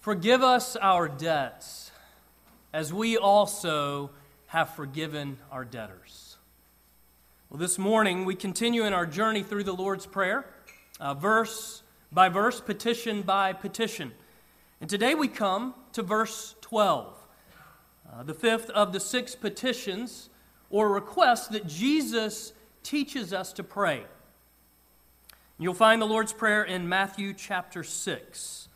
Forgive us our debts, as we also have forgiven our debtors. Well, this morning we continue in our journey through the Lord's Prayer, uh, verse by verse, petition by petition. And today we come to verse 12, uh, the fifth of the six petitions or requests that Jesus teaches us to pray. You'll find the Lord's Prayer in Matthew chapter 6.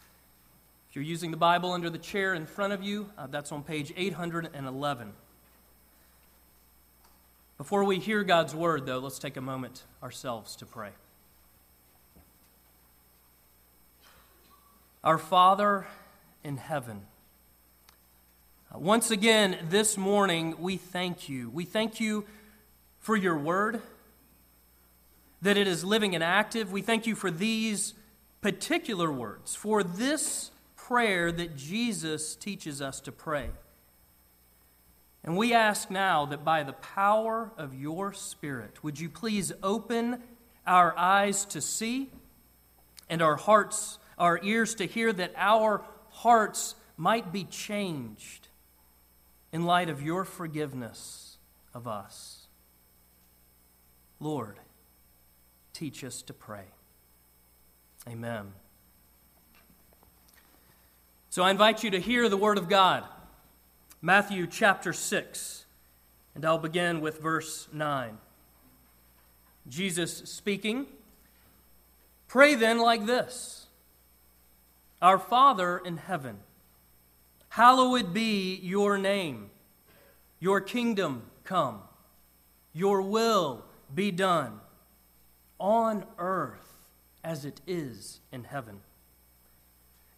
If you're using the Bible under the chair in front of you, uh, that's on page 811. Before we hear God's word, though, let's take a moment ourselves to pray. Our Father in heaven, uh, once again this morning we thank you. We thank you for your word, that it is living and active. We thank you for these particular words, for this prayer that Jesus teaches us to pray. And we ask now that by the power of your Spirit, would you please open our eyes to see and our hearts, our ears to hear, that our hearts might be changed in light of your forgiveness of us. Lord, teach us to pray. Amen. So I invite you to hear the Word of God. Matthew chapter 6, and I'll begin with verse 9. Jesus speaking, Pray then like this Our Father in heaven, hallowed be your name, your kingdom come, your will be done, on earth as it is in heaven.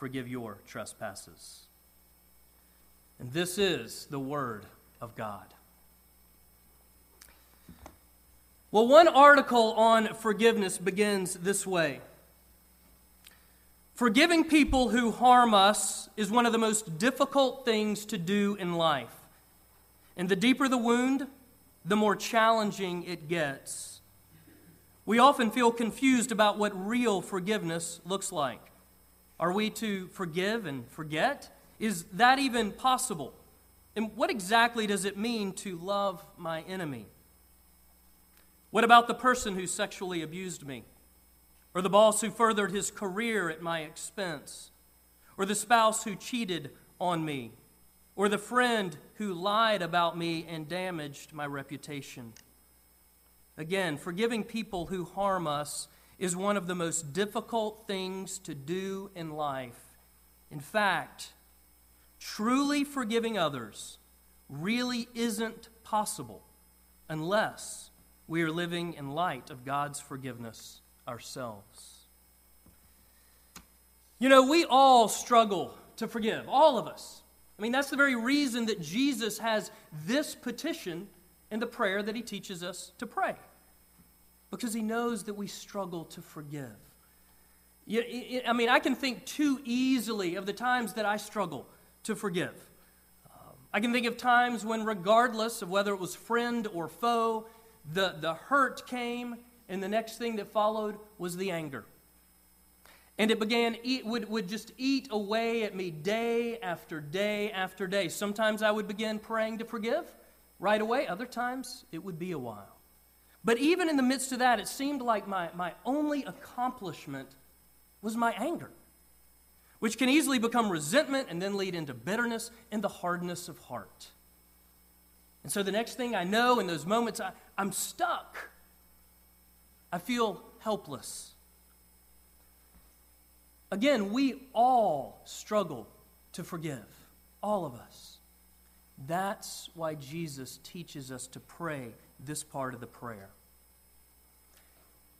forgive your trespasses. And this is the Word of God. Well, one article on forgiveness begins this way Forgiving people who harm us is one of the most difficult things to do in life. And the deeper the wound, the more challenging it gets. We often feel confused about what real forgiveness looks like. Are we to forgive and forget? Is that even possible? And what exactly does it mean to love my enemy? What about the person who sexually abused me? Or the boss who furthered his career at my expense? Or the spouse who cheated on me? Or the friend who lied about me and damaged my reputation? Again, forgiving people who harm us is one of the most difficult things to do in life. In fact, truly forgiving others really isn't possible unless we are living in light of God's forgiveness ourselves. You know, we all struggle to forgive, all of us. I mean, that's the very reason that Jesus has this petition in the prayer that he teaches us to pray because he knows that we struggle to forgive. I mean, I can think too easily of the times that I struggle to forgive. Um, I can think of times when, regardless of whether it was friend or foe, the, the hurt came, and the next thing that followed was the anger. And it began, eat, would, would just eat away at me day after day after day. Sometimes I would begin praying to forgive right away, other times it would be a while. But even in the midst of that, it seemed like my, my only accomplishment was my anger, which can easily become resentment and then lead into bitterness and the hardness of heart. And so the next thing I know, in those moments, I, I'm stuck. I feel helpless. Again, we all struggle to forgive, all of us. That's why Jesus teaches us to pray this part of the prayer.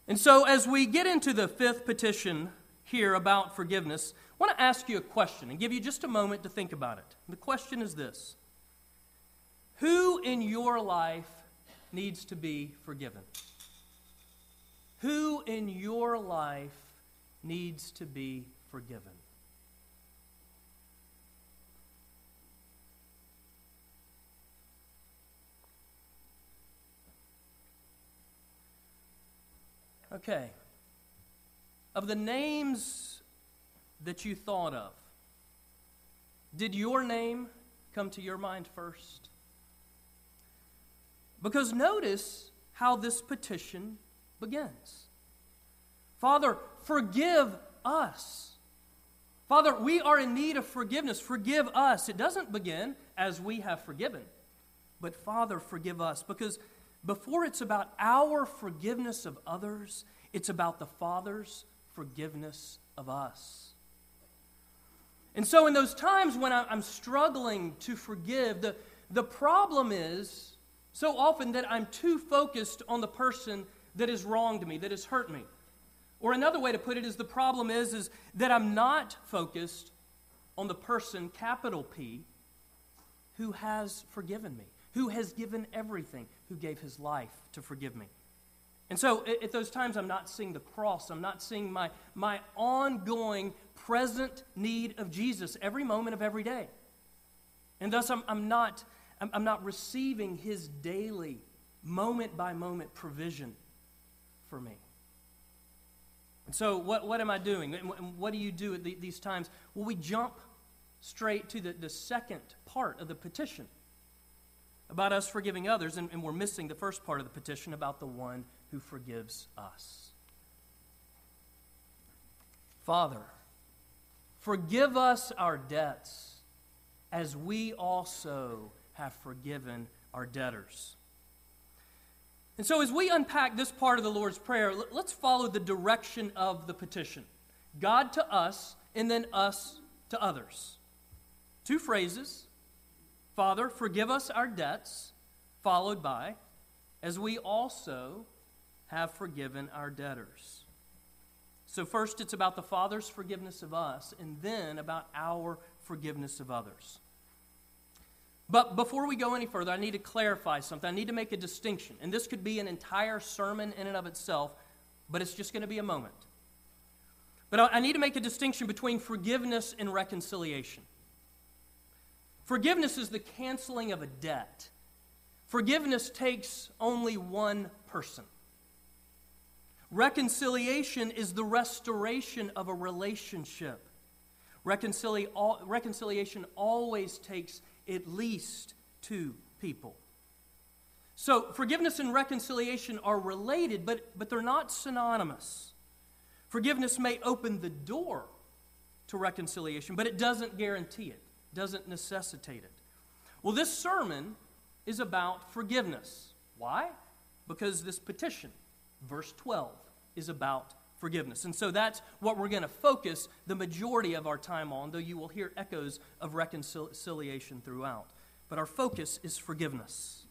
And so, as we get into the fifth petition here about forgiveness, I want to ask you a question and give you just a moment to think about it. The question is this Who in your life needs to be forgiven? Who in your life needs to be forgiven? Okay. Of the names that you thought of, did your name come to your mind first? Because notice how this petition begins Father, forgive us. Father, we are in need of forgiveness. Forgive us. It doesn't begin as we have forgiven, but Father, forgive us. Because before it's about our forgiveness of others, it's about the Father's forgiveness of us. And so, in those times when I'm struggling to forgive, the, the problem is so often that I'm too focused on the person that has wronged me, that has hurt me. Or another way to put it is the problem is, is that I'm not focused on the person, capital P, who has forgiven me, who has given everything, who gave his life to forgive me. And so at those times, I'm not seeing the cross. I'm not seeing my, my ongoing, present need of Jesus every moment of every day. And thus, I'm, I'm, not, I'm, I'm not receiving his daily, moment by moment provision for me. And so, what, what am I doing? And what do you do at the, these times? Well, we jump straight to the, the second part of the petition about us forgiving others, and, and we're missing the first part of the petition about the one who forgives us. Father, forgive us our debts as we also have forgiven our debtors. And so, as we unpack this part of the Lord's Prayer, let's follow the direction of the petition God to us, and then us to others. Two phrases Father, forgive us our debts, followed by, as we also have forgiven our debtors. So, first, it's about the Father's forgiveness of us, and then about our forgiveness of others. But before we go any further, I need to clarify something. I need to make a distinction. And this could be an entire sermon in and of itself, but it's just going to be a moment. But I need to make a distinction between forgiveness and reconciliation. Forgiveness is the canceling of a debt. Forgiveness takes only one person. Reconciliation is the restoration of a relationship. reconciliation always takes at least two people. So, forgiveness and reconciliation are related, but, but they're not synonymous. Forgiveness may open the door to reconciliation, but it doesn't guarantee it, doesn't necessitate it. Well, this sermon is about forgiveness. Why? Because this petition verse 12 is about forgiveness. And so that's what we're going to focus the majority of our time on, though you will hear echoes of reconciliation throughout. But our focus is forgiveness.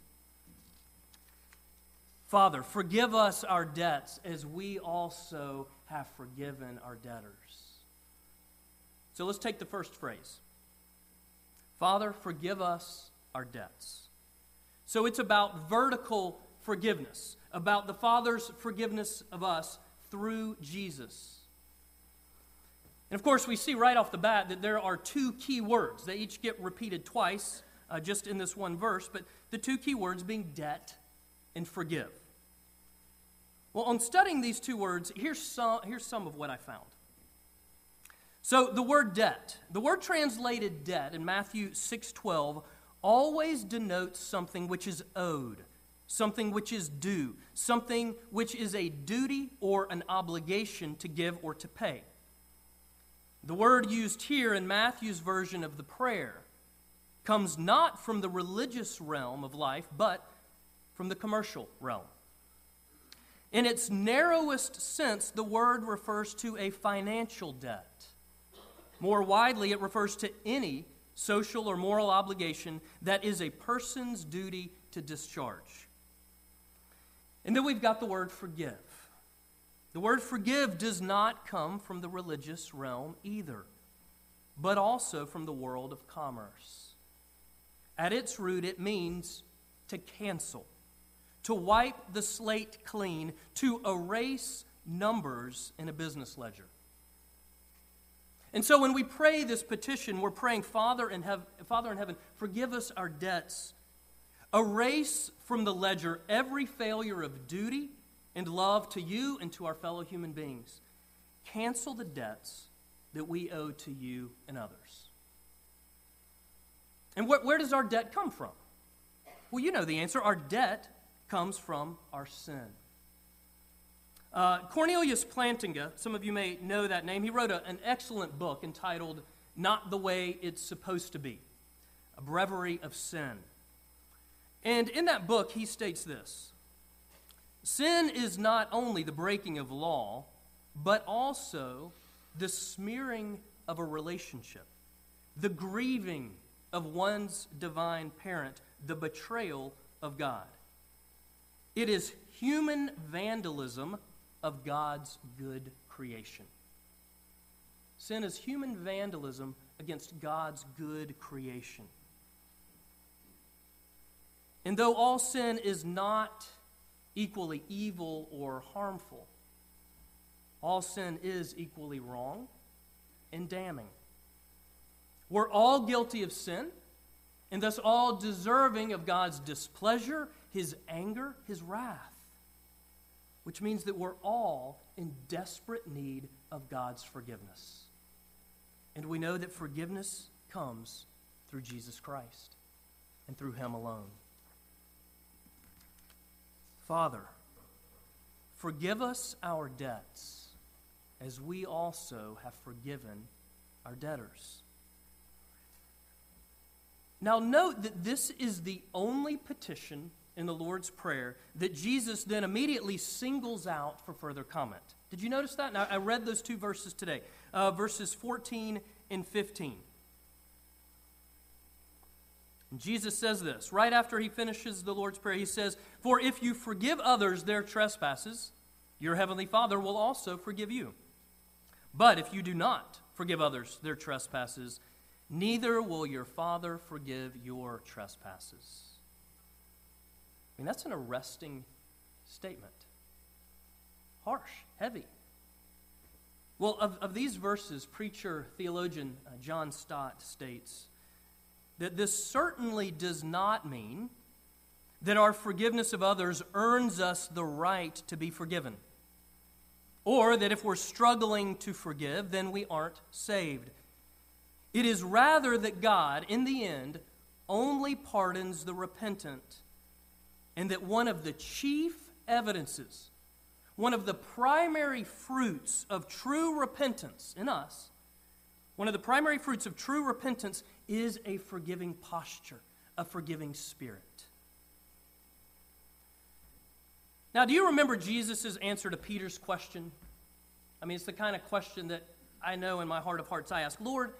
Father, forgive us our debts as we also have forgiven our debtors. So let's take the first phrase Father, forgive us our debts. So it's about vertical forgiveness about the Father's forgiveness of us through Jesus. And of course, we see right off the bat that there are two key words. They each get repeated twice uh, just in this one verse, but the two key words being debt and forgive. Well, on studying these two words, here's some, here's some of what I found. So the word debt, the word translated debt in Matthew 6:12 always denotes something which is owed something which is due, something which is a duty or an obligation to give or to pay. The word used here in Matthew's version of the prayer comes not from the religious realm of life, but from the commercial realm. In its narrowest sense, the word refers to a financial debt. More widely, it refers to any social or moral obligation that is a person's duty to discharge. And then we've got the word forgive. The word forgive does not come from the religious realm either, but also from the world of commerce. At its root, it means to cancel, to wipe the slate clean, to erase numbers in a business ledger. And so when we pray this petition, we're praying, Father in, hev- Father in heaven, forgive us our debts. Erase from the ledger every failure of duty and love to you and to our fellow human beings. Cancel the debts that we owe to you and others. And wh- where does our debt come from? Well, you know the answer. Our debt comes from our sin. Uh, Cornelius Plantinga, some of you may know that name, he wrote a, an excellent book entitled Not the Way It's Supposed to Be A Breviary of Sin. And in that book, he states this Sin is not only the breaking of law, but also the smearing of a relationship, the grieving of one's divine parent, the betrayal of God. It is human vandalism of God's good creation. Sin is human vandalism against God's good creation. And though all sin is not equally evil or harmful, all sin is equally wrong and damning. We're all guilty of sin, and thus all deserving of God's displeasure, His anger, His wrath which means that we're all in desperate need of God's forgiveness. And we know that forgiveness comes through Jesus Christ and through Him alone. Father, forgive us our debts as we also have forgiven our debtors. Now, note that this is the only petition in the Lord's Prayer that Jesus then immediately singles out for further comment. Did you notice that? Now, I read those two verses today, uh, verses 14 and 15. And Jesus says this right after he finishes the Lord's Prayer. He says, For if you forgive others their trespasses, your heavenly Father will also forgive you. But if you do not forgive others their trespasses, neither will your Father forgive your trespasses mean, that's an arresting statement. Harsh, heavy. Well, of, of these verses, preacher, theologian uh, John Stott states that this certainly does not mean that our forgiveness of others earns us the right to be forgiven. Or that if we're struggling to forgive, then we aren't saved. It is rather that God, in the end, only pardons the repentant and that one of the chief evidences, one of the primary fruits of true repentance in us, one of the primary fruits of true repentance is a forgiving posture, a forgiving spirit. Now, do you remember Jesus' answer to Peter's question? I mean, it's the kind of question that I know in my heart of hearts I ask Lord,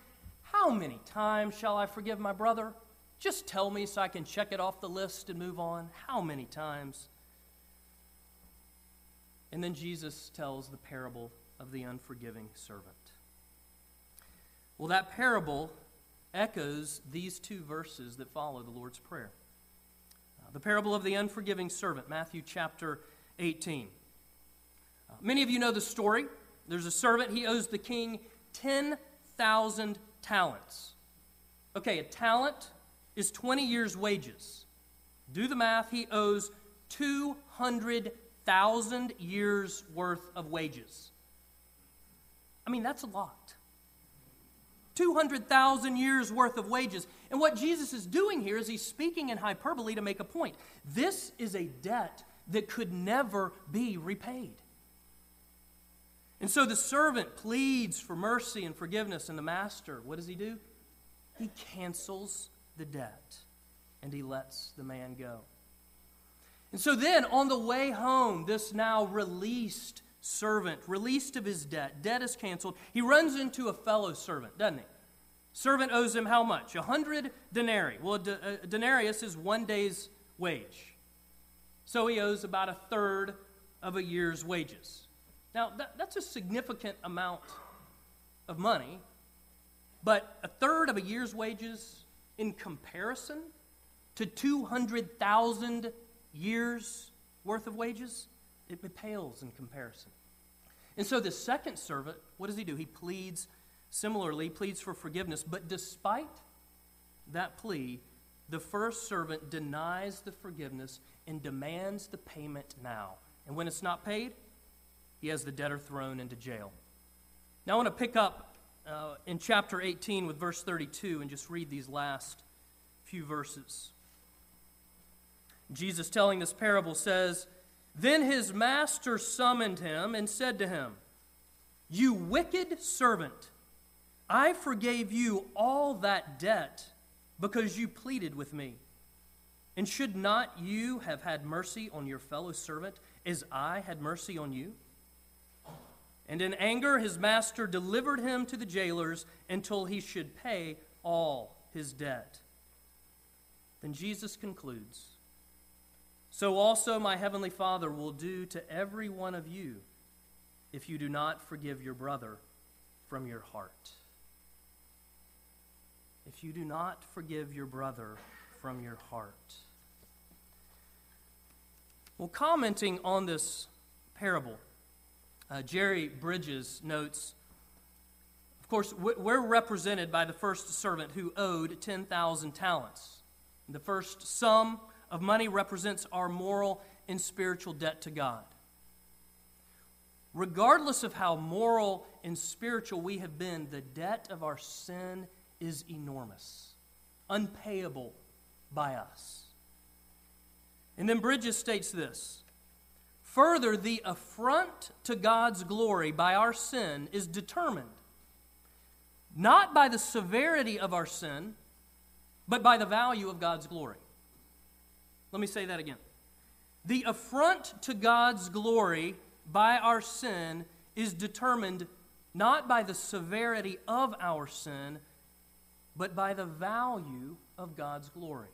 how many times shall I forgive my brother? Just tell me so I can check it off the list and move on. How many times? And then Jesus tells the parable of the unforgiving servant. Well, that parable echoes these two verses that follow the Lord's Prayer. Uh, the parable of the unforgiving servant, Matthew chapter 18. Uh, many of you know the story. There's a servant, he owes the king 10,000 talents. Okay, a talent is 20 years' wages. Do the math, he owes 200,000 years' worth of wages. I mean, that's a lot. 200,000 years' worth of wages. And what Jesus is doing here is he's speaking in hyperbole to make a point. This is a debt that could never be repaid. And so the servant pleads for mercy and forgiveness, and the master, what does he do? He cancels the debt and he lets the man go. And so then, on the way home, this now released servant, released of his debt, debt is canceled, he runs into a fellow servant, doesn't he? Servant owes him how much? A hundred denarii. Well, a denarius is one day's wage. So he owes about a third of a year's wages. Now, that, that's a significant amount of money, but a third of a year's wages in comparison to 200,000 years worth of wages, it pales in comparison. And so the second servant, what does he do? He pleads, similarly, pleads for forgiveness. But despite that plea, the first servant denies the forgiveness and demands the payment now. And when it's not paid, he has the debtor thrown into jail. Now I want to pick up uh, in chapter 18 with verse 32 and just read these last few verses. Jesus, telling this parable, says, Then his master summoned him and said to him, You wicked servant, I forgave you all that debt because you pleaded with me. And should not you have had mercy on your fellow servant as I had mercy on you? And in anger, his master delivered him to the jailers until he should pay all his debt. Then Jesus concludes So also my heavenly Father will do to every one of you if you do not forgive your brother from your heart. If you do not forgive your brother from your heart. Well, commenting on this parable, uh, Jerry Bridges notes Of course, we're represented by the first servant who owed 10,000 talents. The first sum of money represents our moral and spiritual debt to God. Regardless of how moral and spiritual we have been, the debt of our sin is enormous, unpayable by us. And then Bridges states this Further, the affront to God's glory by our sin is determined not by the severity of our sin, but by the value of God's glory. Let me say that again. The affront to God's glory by our sin is determined not by the severity of our sin, but by the value of God's glory.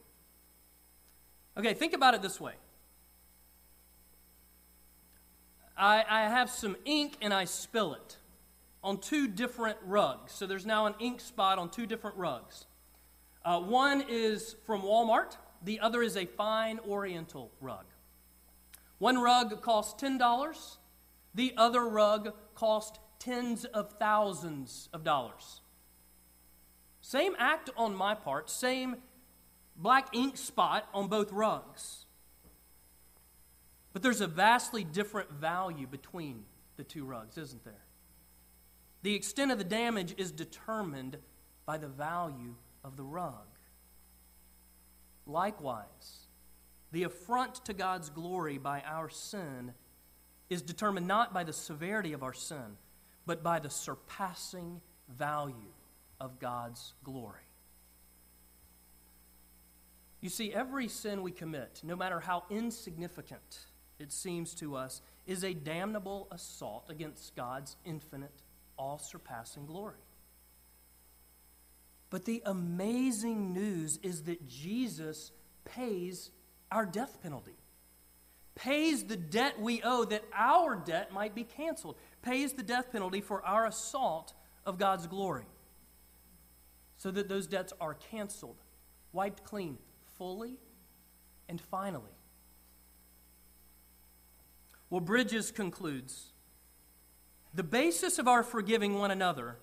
Okay, think about it this way I, I have some ink and I spill it on two different rugs. So there's now an ink spot on two different rugs. Uh, one is from Walmart, the other is a fine oriental rug. One rug costs $10, the other rug cost tens of thousands of dollars. Same act on my part, same black ink spot on both rugs. But there's a vastly different value between the two rugs, isn't there? The extent of the damage is determined by the value of the rug. Likewise, the affront to God's glory by our sin is determined not by the severity of our sin, but by the surpassing value of God's glory. You see, every sin we commit, no matter how insignificant, it seems to us, is a damnable assault against God's infinite, all surpassing glory. But the amazing news is that Jesus pays our death penalty, pays the debt we owe that our debt might be canceled, pays the death penalty for our assault of God's glory, so that those debts are canceled, wiped clean, fully and finally. Well, Bridges concludes the basis of our forgiving one another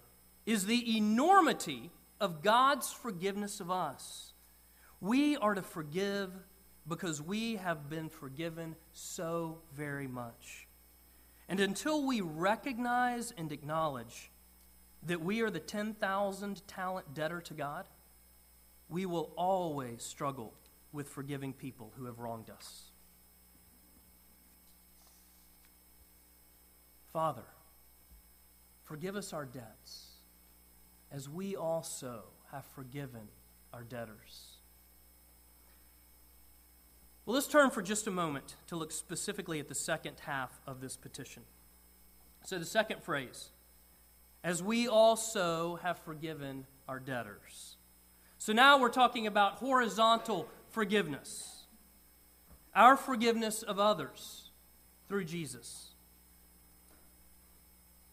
is the enormity of God's forgiveness of us. We are to forgive because we have been forgiven so very much. And until we recognize and acknowledge that we are the 10,000 talent debtor to God, we will always struggle with forgiving people who have wronged us. Father, forgive us our debts as we also have forgiven our debtors. Well, let's turn for just a moment to look specifically at the second half of this petition. So, the second phrase, as we also have forgiven our debtors. So, now we're talking about horizontal forgiveness, our forgiveness of others through Jesus.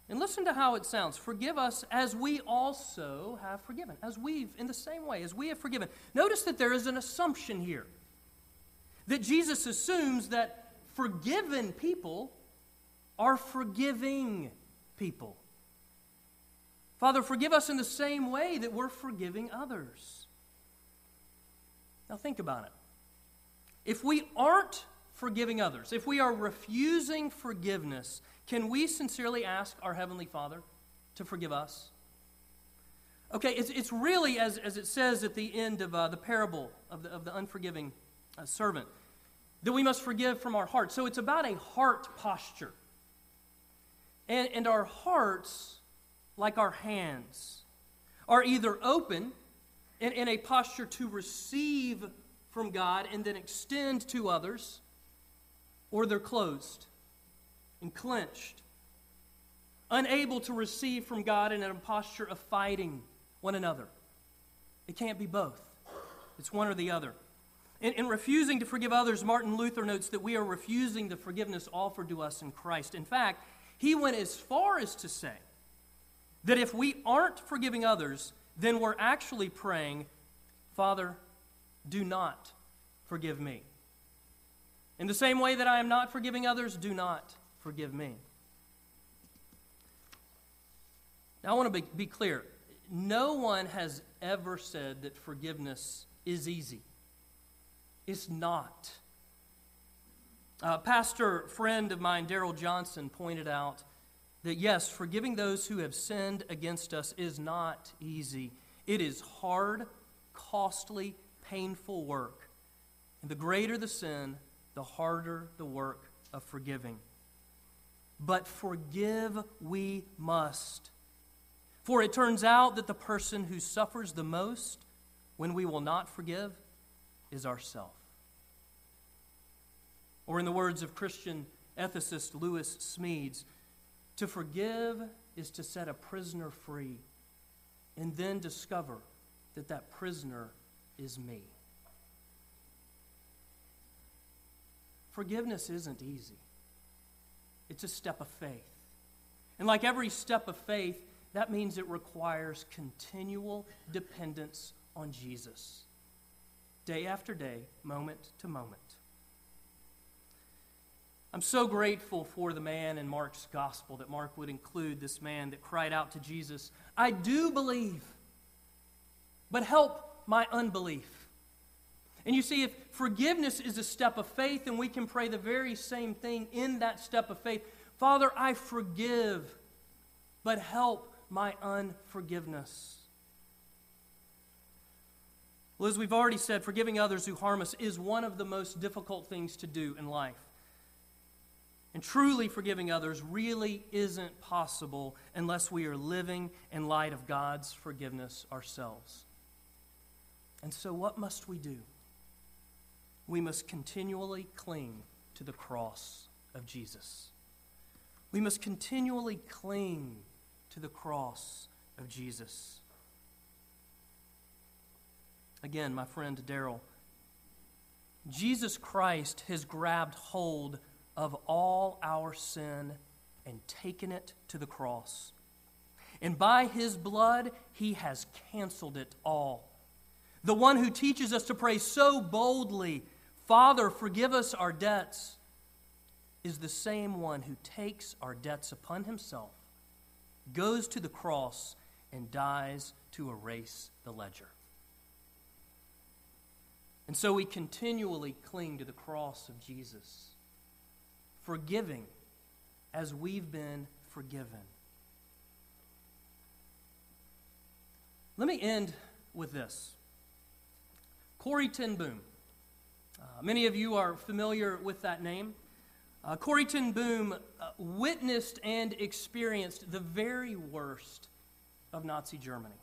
And listen to how it sounds. Forgive us as we also have forgiven. As we've, in the same way, as we have forgiven. Notice that there is an assumption here. That Jesus assumes that forgiven people are forgiving people. Father, forgive us in the same way that we're forgiving others. Now think about it. If we aren't forgiving others, if we are refusing forgiveness, can we sincerely ask our Heavenly Father to forgive us? Okay, it's, it's really, as, as it says at the end of uh, the parable of the, of the unforgiving uh, servant, that we must forgive from our heart. So it's about a heart posture. And, and our hearts, like our hands, are either open in, in a posture to receive from God and then extend to others, or they're closed and clenched, unable to receive from God in a posture of fighting one another. It can't be both, it's one or the other. In, in, refusing to forgive others, Martin Luther notes that we are refusing the forgiveness offered to us in Christ. In fact, he went as far as to say that if we aren't forgiving others, then we're actually praying, Father, do not forgive me. In the same way that I am not forgiving others, do not forgive me. Now, I want to be, be clear. No one has ever said that forgiveness is easy. It's not. A pastor friend of mine, Daryl Johnson, pointed out that yes, forgiving those who have sinned against us is not easy. It is hard, costly, painful work. And the greater the sin, the harder the work of forgiving but forgive we must. For it turns out that the person who suffers the most when we will not forgive is ourself. Or, in the words of Christian ethicist Lewis Smedes, to forgive is to set a prisoner free and then discover that that prisoner is me. Forgiveness isn't easy. It's a step of faith. And like every step of faith, that means it requires continual dependence on Jesus, day after day, moment to moment. I'm so grateful for the man in Mark's gospel that Mark would include this man that cried out to Jesus, I do believe, but help my unbelief. And you see, if forgiveness is a step of faith, and we can pray the very same thing in that step of faith Father, I forgive, but help my unforgiveness. Well, as we've already said, forgiving others who harm us is one of the most difficult things to do in life. And truly forgiving others really isn't possible unless we are living in light of God's forgiveness ourselves. And so, what must we do? We must continually cling to the cross of Jesus. We must continually cling to the cross of Jesus. Again, my friend Daryl, Jesus Christ has grabbed hold of all our sin and taken it to the cross. And by his blood, he has canceled it all. The one who teaches us to pray so boldly Father, forgive us our debts, is the same one who takes our debts upon himself, goes to the cross, and dies to erase the ledger. And so we continually cling to the cross of Jesus, forgiving as we've been forgiven. Let me end with this. Corrie ten Boom uh, many of you are familiar with that name. Uh, Corrie ten Boom uh, witnessed and experienced the very worst of Nazi Germany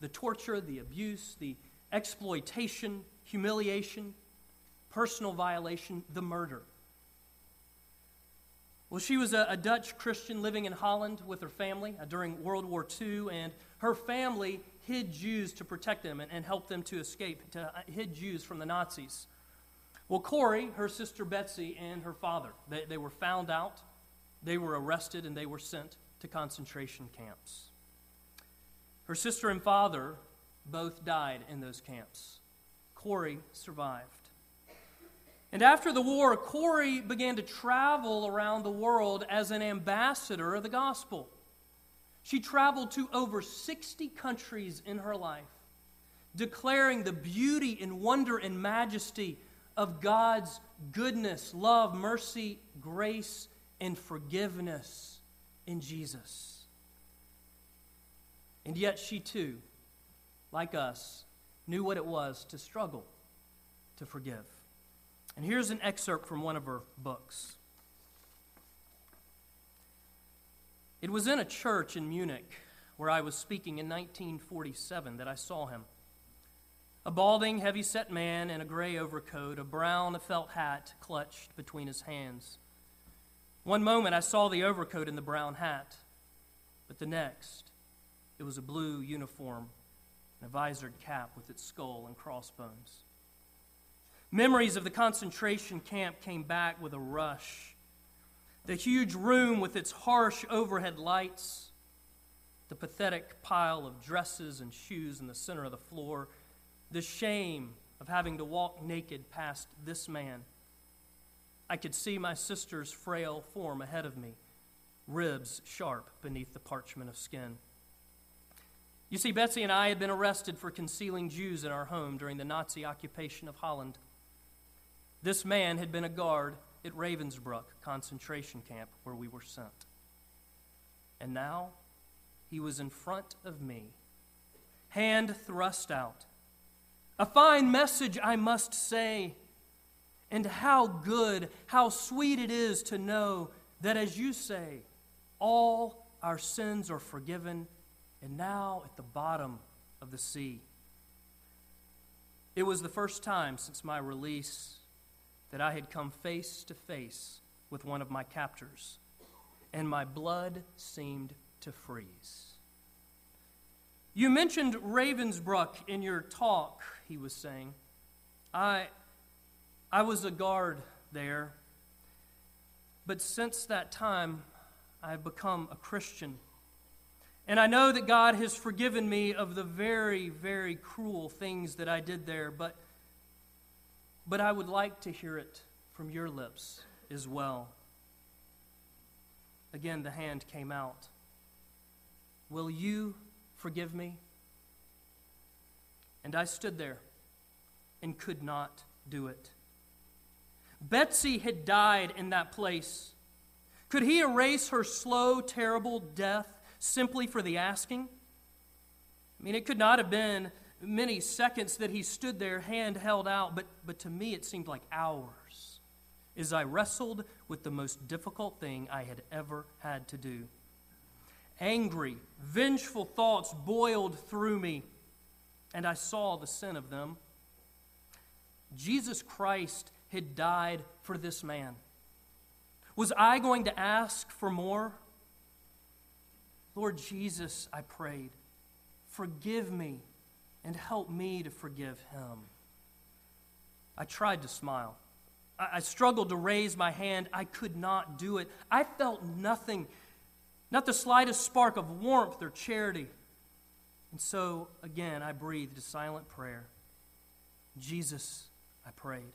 the torture, the abuse, the exploitation, humiliation, personal violation, the murder. Well, she was a, a, Dutch Christian living in Holland with her family uh, during World War II, and her family hid Jews to protect them and, and help them to escape, to uh, hid Jews from the Nazis. Well, Corrie, her sister Betsy, and her father, they, they were found out, they were arrested, and they were sent to concentration camps. Her sister and father both died in those camps. Corrie survived. And after the war, Corrie began to travel around the world as an ambassador of the gospel. She traveled to over 60 countries in her life, declaring the beauty and wonder and majesty of God's goodness, love, mercy, grace, and forgiveness in Jesus. And yet, she too, like us, knew what it was to struggle to forgive. And here's an excerpt from one of her books. It was in a church in Munich where I was speaking in 1947 that I saw him. A balding, heavy set man in a gray overcoat, a brown felt hat clutched between his hands. One moment I saw the overcoat and the brown hat, but the next it was a blue uniform and a visored cap with its skull and crossbones. Memories of the concentration camp came back with a rush. The huge room with its harsh overhead lights, the pathetic pile of dresses and shoes in the center of the floor, the shame of having to walk naked past this man. I could see my sister's frail form ahead of me, ribs sharp beneath the parchment of skin. You see, Betsy and I had been arrested for concealing Jews in our home during the Nazi occupation of Holland. This man had been a guard at Ravensbrück concentration camp where we were sent. And now he was in front of me, hand thrust out. A fine message, I must say. And how good, how sweet it is to know that, as you say, all our sins are forgiven and now at the bottom of the sea. It was the first time since my release that I had come face to face with one of my captors, and my blood seemed to freeze. You mentioned Ravensbrück in your talk, he was saying. I, I was a guard there, but since that time, I've become a Christian. And I know that God has forgiven me of the very, very cruel things that I did there, but but I would like to hear it from your lips as well. Again, the hand came out. Will you forgive me? And I stood there and could not do it. Betsy had died in that place. Could he erase her slow, terrible death simply for the asking? I mean, it could not have been many seconds that he stood there, hand held out, but, but to me it seemed like hours as I wrestled with the most difficult thing I had ever had to do. Angry, vengeful thoughts boiled through me, and I saw the sin of them. Jesus Christ had died for this man. Was I going to ask for more? Lord Jesus, I prayed, forgive me and help me to forgive him. I tried to smile. I, struggled to raise my hand. I could not do it. I felt nothing, not the slightest spark of warmth or charity. And so, again, I breathed a silent prayer. Jesus, I prayed,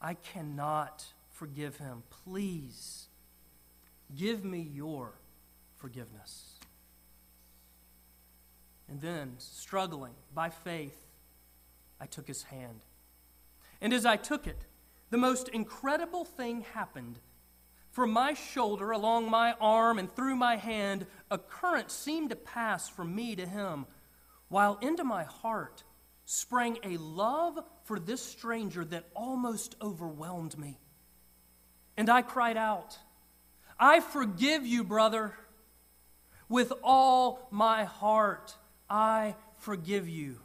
I cannot forgive him. Please give me your forgiveness. And then, struggling by faith, I took his hand. And as I took it, the most incredible thing happened. From my shoulder, along my arm, and through my hand, a current seemed to pass from me to him, while into my heart sprang a love for this stranger that almost overwhelmed me. And I cried out, I forgive you, brother, with all my heart. I forgive you.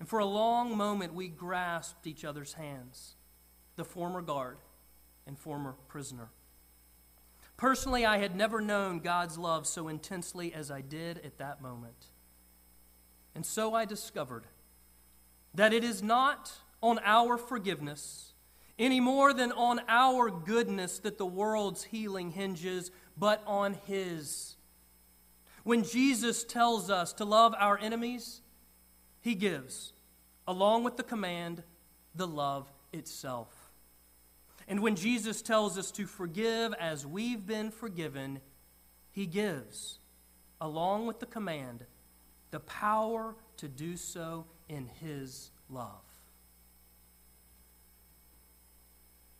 And for a long moment, we grasped each other's hands, the former guard and former prisoner. Personally, I had never known God's love so intensely as I did at that moment. And so I discovered that it is not on our forgiveness any more than on our goodness that the world's healing hinges, but on His. When Jesus tells us to love our enemies, He gives, along with the command, the love itself. And when Jesus tells us to forgive as we've been forgiven, He gives, along with the command, the power to do so in His love.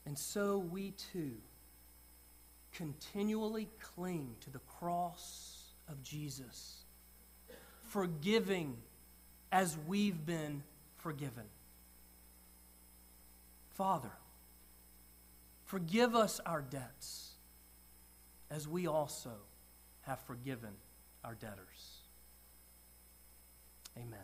And so we too continually cling to the cross of Jesus, forgiving as we've been forgiven. Father, forgive us our debts as we also have forgiven our debtors. Amen.